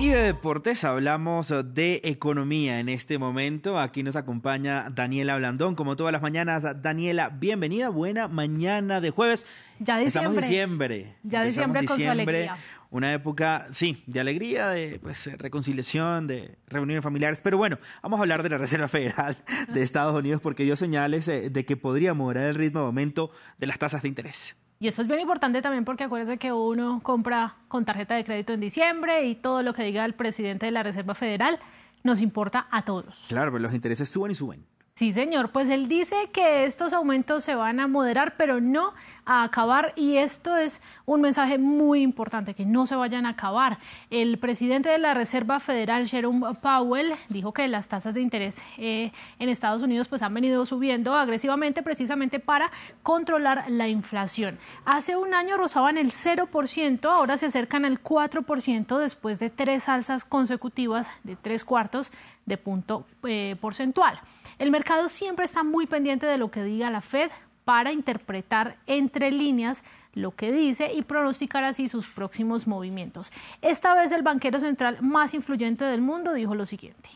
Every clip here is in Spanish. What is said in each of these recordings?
Y de deportes hablamos de economía en este momento. Aquí nos acompaña Daniela Blandón, como todas las mañanas. Daniela, bienvenida, buena mañana de jueves. Ya diciembre. Estamos diciembre. Ya diciembre con su alegría. Una época, sí, de alegría, de pues, reconciliación, de reuniones familiares. Pero bueno, vamos a hablar de la Reserva Federal de Estados Unidos porque dio señales eh, de que podría moderar el ritmo de aumento de las tasas de interés. Y eso es bien importante también porque acuérdense que uno compra con tarjeta de crédito en diciembre y todo lo que diga el presidente de la Reserva Federal nos importa a todos. Claro, pero los intereses suben y suben. Sí, señor. Pues él dice que estos aumentos se van a moderar, pero no a acabar. Y esto es un mensaje muy importante, que no se vayan a acabar. El presidente de la Reserva Federal, Jerome Powell, dijo que las tasas de interés eh, en Estados Unidos pues han venido subiendo agresivamente precisamente para controlar la inflación. Hace un año rozaban el 0%, ahora se acercan al 4% después de tres alzas consecutivas de tres cuartos de punto eh, porcentual. El mercado siempre está muy pendiente de lo que diga la Fed para interpretar entre líneas lo que dice y pronosticar así sus próximos movimientos. Esta vez el banquero central más influyente del mundo dijo lo siguiente.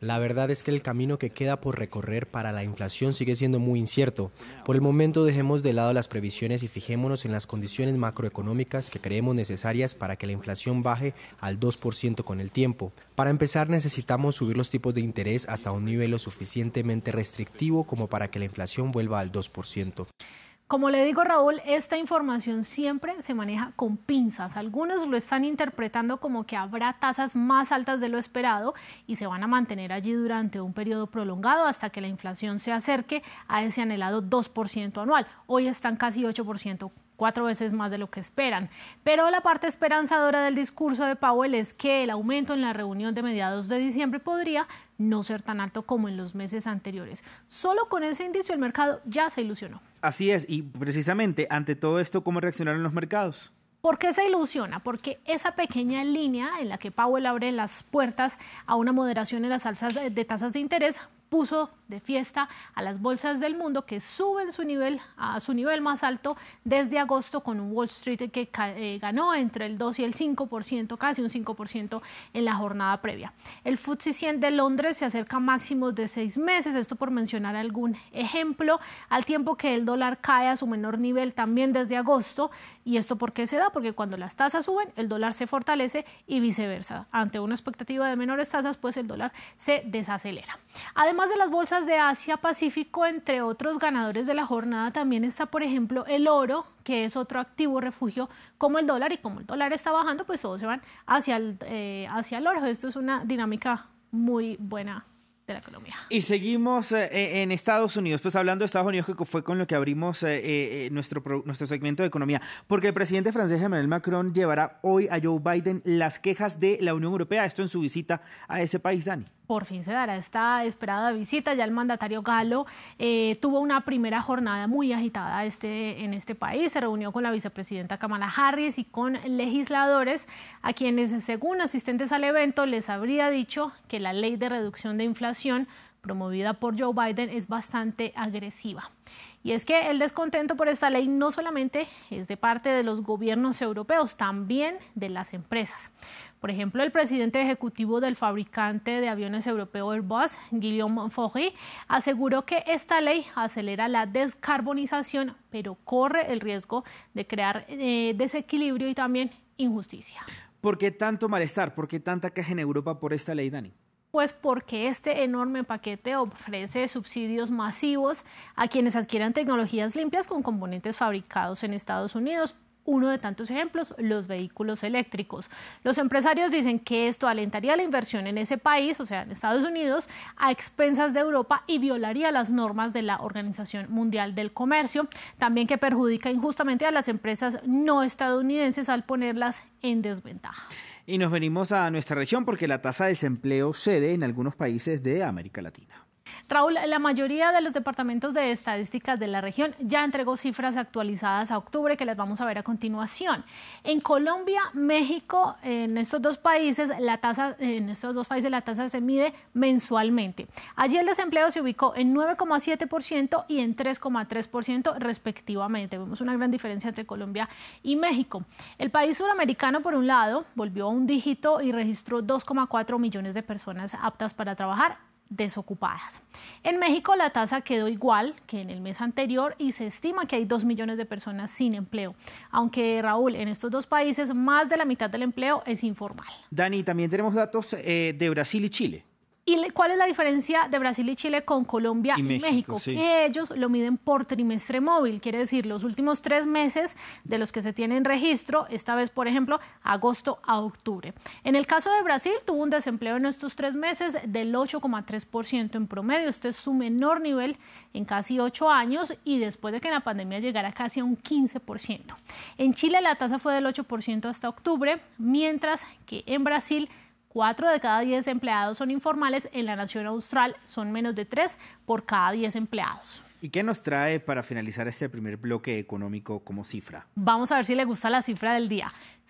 La verdad es que el camino que queda por recorrer para la inflación sigue siendo muy incierto. Por el momento dejemos de lado las previsiones y fijémonos en las condiciones macroeconómicas que creemos necesarias para que la inflación baje al 2% con el tiempo. Para empezar necesitamos subir los tipos de interés hasta un nivel lo suficientemente restrictivo como para que la inflación vuelva al 2%. Como le digo Raúl, esta información siempre se maneja con pinzas. Algunos lo están interpretando como que habrá tasas más altas de lo esperado y se van a mantener allí durante un periodo prolongado hasta que la inflación se acerque a ese anhelado 2% anual. Hoy están casi 8% cuatro veces más de lo que esperan. Pero la parte esperanzadora del discurso de Powell es que el aumento en la reunión de mediados de diciembre podría no ser tan alto como en los meses anteriores. Solo con ese indicio el mercado ya se ilusionó. Así es, y precisamente ante todo esto, ¿cómo reaccionaron los mercados? ¿Por qué se ilusiona? Porque esa pequeña línea en la que Powell abre las puertas a una moderación en las alzas de tasas de interés puso de fiesta a las bolsas del mundo que suben su nivel a su nivel más alto desde agosto con un Wall Street que eh, ganó entre el 2 y el 5%, casi un 5% en la jornada previa. El FTSE 100 de Londres se acerca a máximos de seis meses, esto por mencionar algún ejemplo, al tiempo que el dólar cae a su menor nivel también desde agosto. ¿Y esto por qué se da? Porque cuando las tasas suben, el dólar se fortalece y viceversa. Ante una expectativa de menores tasas, pues el dólar se desacelera. Además de las bolsas de Asia Pacífico, entre otros ganadores de la jornada, también está, por ejemplo, el oro, que es otro activo refugio como el dólar, y como el dólar está bajando, pues todos se van hacia el, eh, hacia el oro. Esto es una dinámica muy buena de la economía. Y seguimos eh, en Estados Unidos, pues hablando de Estados Unidos, que fue con lo que abrimos eh, nuestro, nuestro segmento de economía, porque el presidente francés Emmanuel Macron llevará hoy a Joe Biden las quejas de la Unión Europea, esto en su visita a ese país, Dani por fin se dará esta esperada visita. Ya el mandatario galo eh, tuvo una primera jornada muy agitada este, en este país. Se reunió con la vicepresidenta Kamala Harris y con legisladores a quienes, según asistentes al evento, les habría dicho que la ley de reducción de inflación promovida por Joe Biden es bastante agresiva. Y es que el descontento por esta ley no solamente es de parte de los gobiernos europeos, también de las empresas. Por ejemplo, el presidente ejecutivo del fabricante de aviones europeo Airbus, Guillaume Faury, aseguró que esta ley acelera la descarbonización, pero corre el riesgo de crear eh, desequilibrio y también injusticia. ¿Por qué tanto malestar? ¿Por qué tanta queja en Europa por esta ley, Dani? Pues porque este enorme paquete ofrece subsidios masivos a quienes adquieran tecnologías limpias con componentes fabricados en Estados Unidos uno de tantos ejemplos, los vehículos eléctricos. Los empresarios dicen que esto alentaría la inversión en ese país, o sea, en Estados Unidos, a expensas de Europa y violaría las normas de la Organización Mundial del Comercio, también que perjudica injustamente a las empresas no estadounidenses al ponerlas en desventaja. Y nos venimos a nuestra región porque la tasa de desempleo cede en algunos países de América Latina. Raúl, la mayoría de los departamentos de estadísticas de la región ya entregó cifras actualizadas a octubre que las vamos a ver a continuación. En Colombia, México, en estos dos países, la tasa, en estos dos países la tasa se mide mensualmente. Allí el desempleo se ubicó en 9,7% y en 3,3% respectivamente. Vemos una gran diferencia entre Colombia y México. El país sudamericano, por un lado, volvió a un dígito y registró 2,4 millones de personas aptas para trabajar desocupadas. En México la tasa quedó igual que en el mes anterior y se estima que hay dos millones de personas sin empleo, aunque Raúl, en estos dos países más de la mitad del empleo es informal. Dani, también tenemos datos eh, de Brasil y Chile. ¿Y cuál es la diferencia de Brasil y Chile con Colombia y, México? Que ellos lo miden por trimestre móvil, quiere decir los últimos tres meses de los que se tienen registro, esta vez, por ejemplo, agosto a octubre. En el caso de Brasil, tuvo un desempleo en estos tres meses del 8,3% en promedio. Este es su menor nivel en casi ocho años y después de que la pandemia llegara casi a un 15%. En Chile la tasa fue del 8% hasta octubre, mientras que en Brasil Cuatro de cada diez empleados son informales, en la nación austral son menos de tres por cada diez empleados. ¿Y qué nos trae para finalizar este primer bloque económico como cifra? Vamos a ver si le gusta la cifra del día.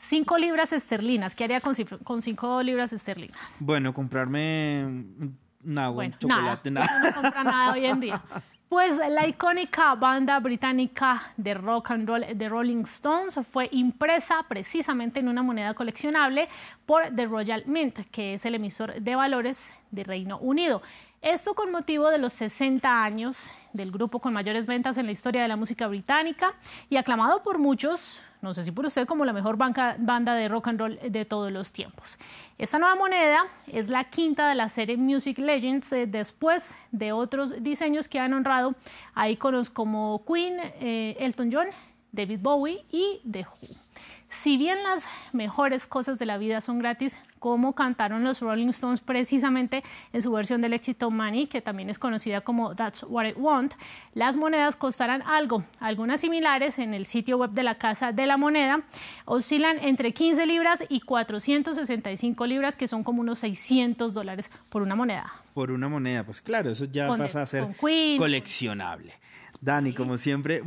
Cinco libras esterlinas. ¿Qué haría con, con cinco libras esterlinas? Bueno, comprarme un agua, un chocolate, nada. nada. No compra nada hoy en día. Pues la icónica banda británica de rock and roll The Rolling Stones fue impresa precisamente en una moneda coleccionable por The Royal Mint, que es el emisor de valores de Reino Unido. Esto con motivo de los 60 años del grupo con mayores ventas en la historia de la música británica y aclamado por muchos no sé si por usted, como la mejor banda de rock and roll de todos los tiempos. Esta nueva moneda es la quinta de la serie Music Legends eh, después de otros diseños que han honrado a íconos como Queen, eh, Elton John, David Bowie y The Who. Si bien las mejores cosas de la vida son gratis, como cantaron los Rolling Stones precisamente en su versión del éxito Money, que también es conocida como That's What I Want, las monedas costarán algo. Algunas similares en el sitio web de la Casa de la Moneda oscilan entre 15 libras y 465 libras, que son como unos 600 dólares por una moneda. Por una moneda, pues claro, eso ya pasa a ser coleccionable. Dani, como siempre,